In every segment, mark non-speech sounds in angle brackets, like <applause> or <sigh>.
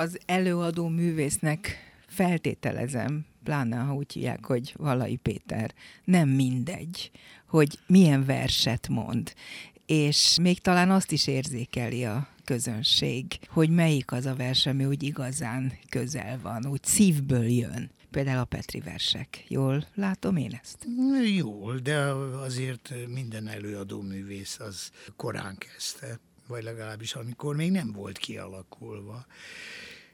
Az előadó művésznek feltételezem, pláne ha úgy hívják, hogy Valai Péter, nem mindegy, hogy milyen verset mond. És még talán azt is érzékeli a közönség, hogy melyik az a vers, ami úgy igazán közel van, úgy szívből jön. Például a Petri versek. Jól látom én ezt? Jól, de azért minden előadó művész az korán kezdte, vagy legalábbis amikor még nem volt kialakulva.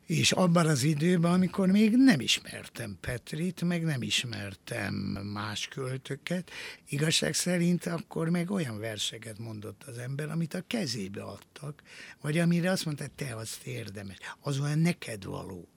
És abban az időben, amikor még nem ismertem Petrit, meg nem ismertem más költöket, igazság szerint akkor meg olyan verseket mondott az ember, amit a kezébe adtak, vagy amire azt mondta, te azt érdemes, az olyan neked való.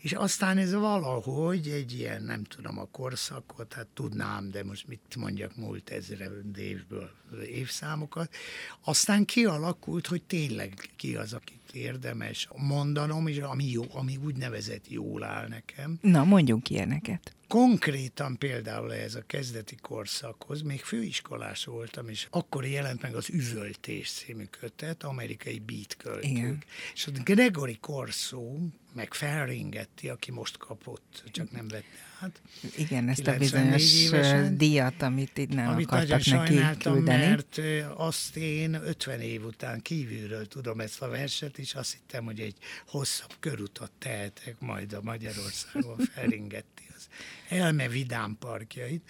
És aztán ez valahogy egy ilyen, nem tudom a korszakot, hát tudnám, de most mit mondjak múlt ezre évből évszámokat, aztán kialakult, hogy tényleg ki az, akit érdemes mondanom, és ami, jó, ami úgynevezett jól áll nekem. Na, mondjunk ilyeneket. Konkrétan például ez a kezdeti korszakhoz, még főiskolás voltam, és akkor jelent meg az Üvöltés című kötet, amerikai beat költők. Igen. És a Gregory Corso, meg felringetti, aki most kapott, csak nem vette át. Igen, ezt a bizonyos évesen, díjat, amit itt nem amit akartak neki küldeni. mert azt én 50 év után kívülről tudom ezt a verset, és azt hittem, hogy egy hosszabb körutat tehetek majd a Magyarországon <laughs> felringetti az Elme Vidám parkjait.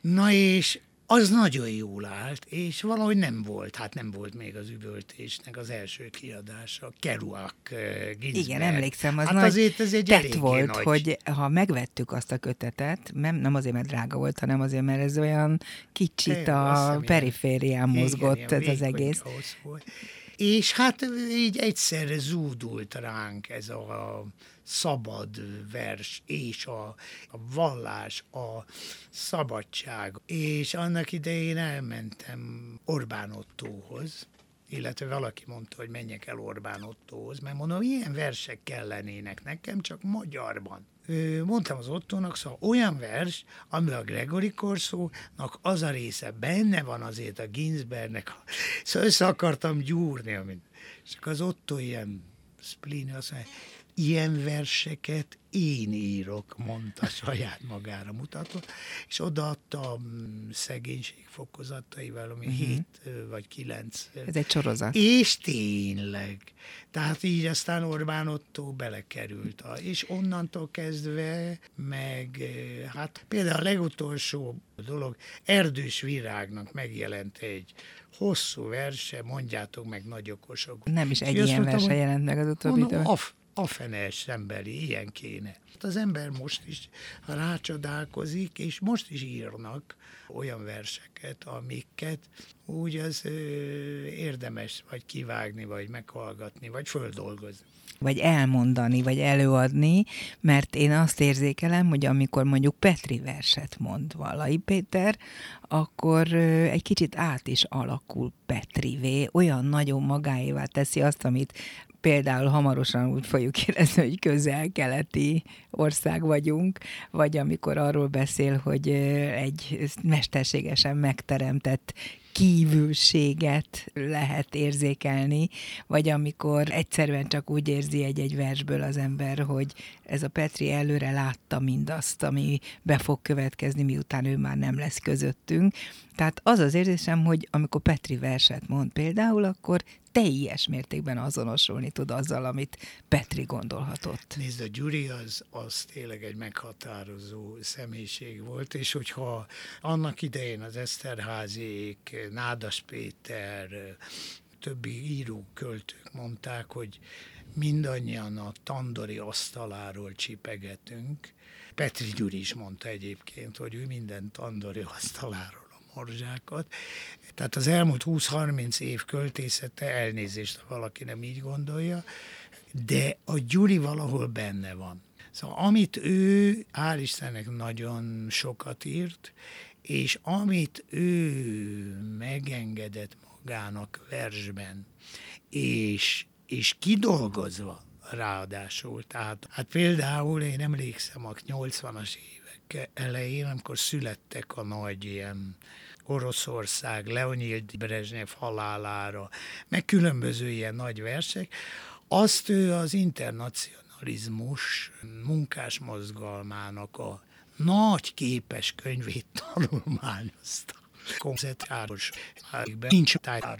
Na és az nagyon jól állt, és valahogy nem volt, hát nem volt még az üvöltésnek az első kiadása, Kerouac, Ginsberg. Igen, emlékszem, az hát nagy azért ez egy tett volt, nagy... hogy ha megvettük azt a kötetet, nem, nem azért, mert drága volt, hanem azért, mert ez olyan kicsit a periférián mozgott igen, ez az egész. Volt. És hát így egyszerre zúdult ránk ez a szabad vers, és a, a vallás, a szabadság. És annak idején elmentem Orbán Ottóhoz, illetve valaki mondta, hogy menjek el Orbán Ottóhoz, mert mondom, ilyen versek kellenének nekem, csak magyarban. Mondtam az Ottónak, szóval olyan vers, ami a Gregory Korszónak az a része benne van azért a Ginsbergnek, szóval össze akartam gyúrni, amit. És az Otto ilyen spleen, azt mondja, ilyen verseket én írok, mondta saját magára mutatva, és odaadta a szegénység fokozataival, ami uh-huh. hét vagy kilenc. Ez egy sorozat. És tényleg. Tehát így aztán Orbán Otto belekerült. A, és onnantól kezdve meg, hát például a legutolsó dolog, Erdős Virágnak megjelent egy hosszú verse, mondjátok meg nagy okosok. Nem is egy ilyen verse jelent meg az utóbbi mondom, a fenes emberi, ilyen kéne. Az ember most is rácsodálkozik, és most is írnak olyan verseket, amiket úgy az ö, érdemes vagy kivágni, vagy meghallgatni, vagy földolgozni vagy elmondani, vagy előadni, mert én azt érzékelem, hogy amikor mondjuk Petri verset mond Valai Péter, akkor egy kicsit át is alakul Petrivé, olyan nagyon magáévá teszi azt, amit például hamarosan úgy fogjuk <laughs> érezni, hogy közel-keleti ország vagyunk, vagy amikor arról beszél, hogy egy mesterségesen megteremtett kívülséget lehet érzékelni, vagy amikor egyszerűen csak úgy érzi egy-egy versből az ember, hogy ez a Petri előre látta mindazt, ami be fog következni, miután ő már nem lesz közöttünk. Tehát az az érzésem, hogy amikor Petri verset mond például, akkor teljes mértékben azonosulni tud azzal, amit Petri gondolhatott. Nézd, a Gyuri az, az tényleg egy meghatározó személyiség volt, és hogyha annak idején az Eszterházék, Nádas Péter, többi író költők mondták, hogy mindannyian a tandori asztaláról csipegetünk. Petri Gyuri is mondta egyébként, hogy ő minden tandori asztaláról a morzsákat. Tehát az elmúlt 20-30 év költészete, elnézést, ha valaki nem így gondolja, de a Gyuri valahol benne van. Szóval amit ő, hál' Istennek nagyon sokat írt, és amit ő megengedett magának versben, és, és kidolgozva ráadásul. Tehát hát például én emlékszem a 80-as évek elején, amikor születtek a nagy ilyen Oroszország, Leonid Brezsnyev halálára, meg különböző ilyen nagy versek, Azt ő az internacionalizmus munkás mozgalmának a nagy képes könyvét tanulmányozta. Konceptáros nincs tájára